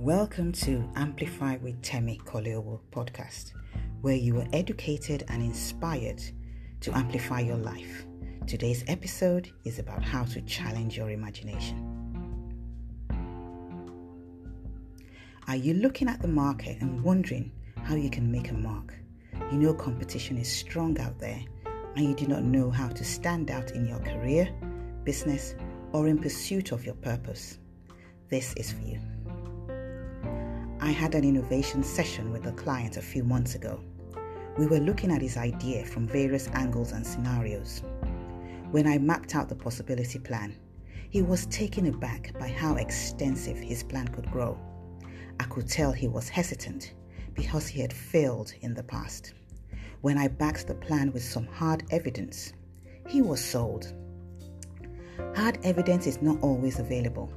Welcome to Amplify with Temi Koleowo podcast, where you are educated and inspired to amplify your life. Today's episode is about how to challenge your imagination. Are you looking at the market and wondering how you can make a mark? You know competition is strong out there and you do not know how to stand out in your career, business, or in pursuit of your purpose. This is for you. I had an innovation session with a client a few months ago. We were looking at his idea from various angles and scenarios. When I mapped out the possibility plan, he was taken aback by how extensive his plan could grow. I could tell he was hesitant because he had failed in the past. When I backed the plan with some hard evidence, he was sold. Hard evidence is not always available.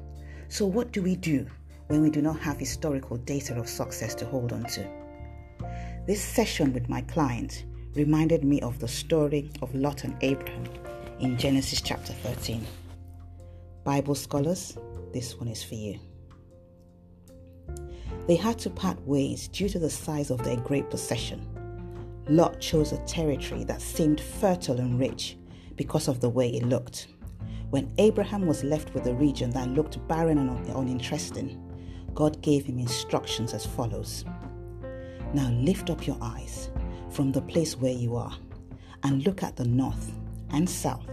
So, what do we do when we do not have historical data of success to hold on to? This session with my client reminded me of the story of Lot and Abraham in Genesis chapter 13. Bible scholars, this one is for you. They had to part ways due to the size of their great possession. Lot chose a territory that seemed fertile and rich because of the way it looked. When Abraham was left with a region that looked barren and uninteresting, God gave him instructions as follows Now lift up your eyes from the place where you are and look at the north and south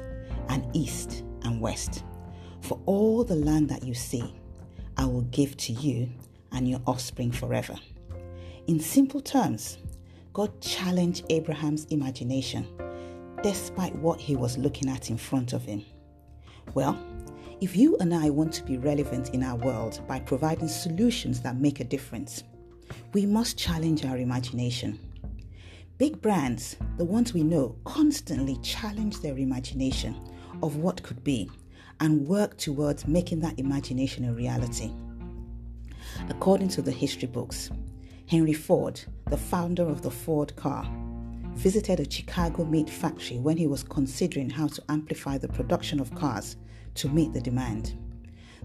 and east and west. For all the land that you see, I will give to you and your offspring forever. In simple terms, God challenged Abraham's imagination despite what he was looking at in front of him. Well, if you and I want to be relevant in our world by providing solutions that make a difference, we must challenge our imagination. Big brands, the ones we know, constantly challenge their imagination of what could be and work towards making that imagination a reality. According to the history books, Henry Ford, the founder of the Ford car, visited a Chicago meat factory when he was considering how to amplify the production of cars to meet the demand.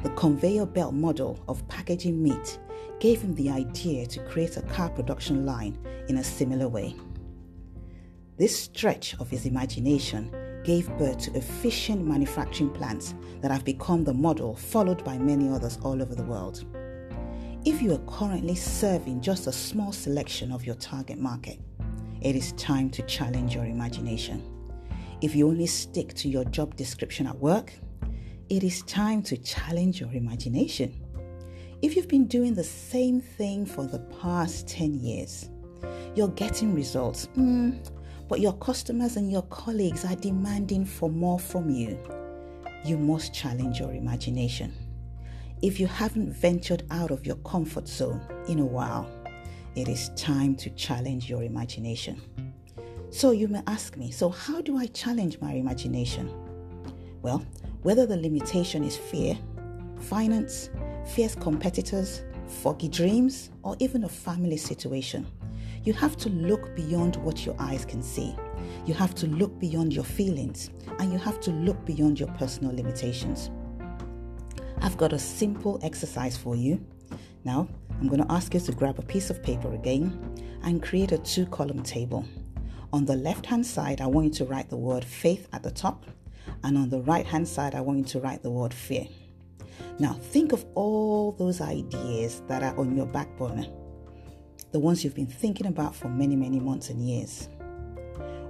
The conveyor belt model of packaging meat gave him the idea to create a car production line in a similar way. This stretch of his imagination gave birth to efficient manufacturing plants that have become the model followed by many others all over the world. If you are currently serving just a small selection of your target market, it is time to challenge your imagination. If you only stick to your job description at work, it is time to challenge your imagination. If you've been doing the same thing for the past 10 years, you're getting results, mm, but your customers and your colleagues are demanding for more from you. You must challenge your imagination. If you haven't ventured out of your comfort zone in a while, it is time to challenge your imagination. So you may ask me, so how do I challenge my imagination? Well, whether the limitation is fear, finance, fierce competitors, foggy dreams, or even a family situation, you have to look beyond what your eyes can see. You have to look beyond your feelings and you have to look beyond your personal limitations. I've got a simple exercise for you. Now, I'm going to ask you to grab a piece of paper again and create a two column table. On the left hand side, I want you to write the word faith at the top, and on the right hand side, I want you to write the word fear. Now, think of all those ideas that are on your back burner, the ones you've been thinking about for many, many months and years.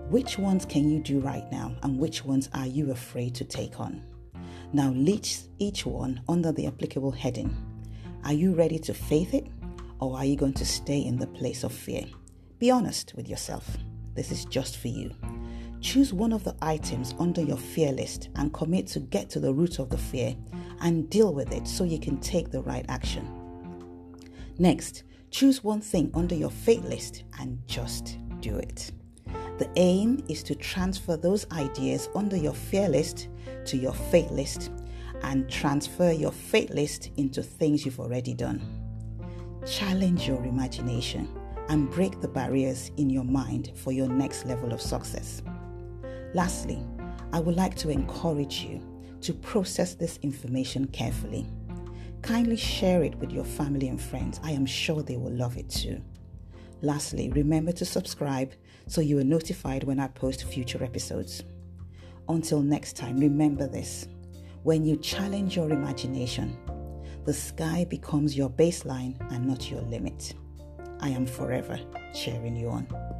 Which ones can you do right now, and which ones are you afraid to take on? Now, list each one under the applicable heading. Are you ready to faith it, or are you going to stay in the place of fear? Be honest with yourself. This is just for you. Choose one of the items under your fear list and commit to get to the root of the fear and deal with it so you can take the right action. Next, choose one thing under your faith list and just do it. The aim is to transfer those ideas under your fear list to your faith list and transfer your faith list into things you've already done. Challenge your imagination and break the barriers in your mind for your next level of success. Lastly, I would like to encourage you to process this information carefully. Kindly share it with your family and friends. I am sure they will love it too. Lastly, remember to subscribe so you are notified when I post future episodes. Until next time, remember this when you challenge your imagination, the sky becomes your baseline and not your limit. I am forever cheering you on.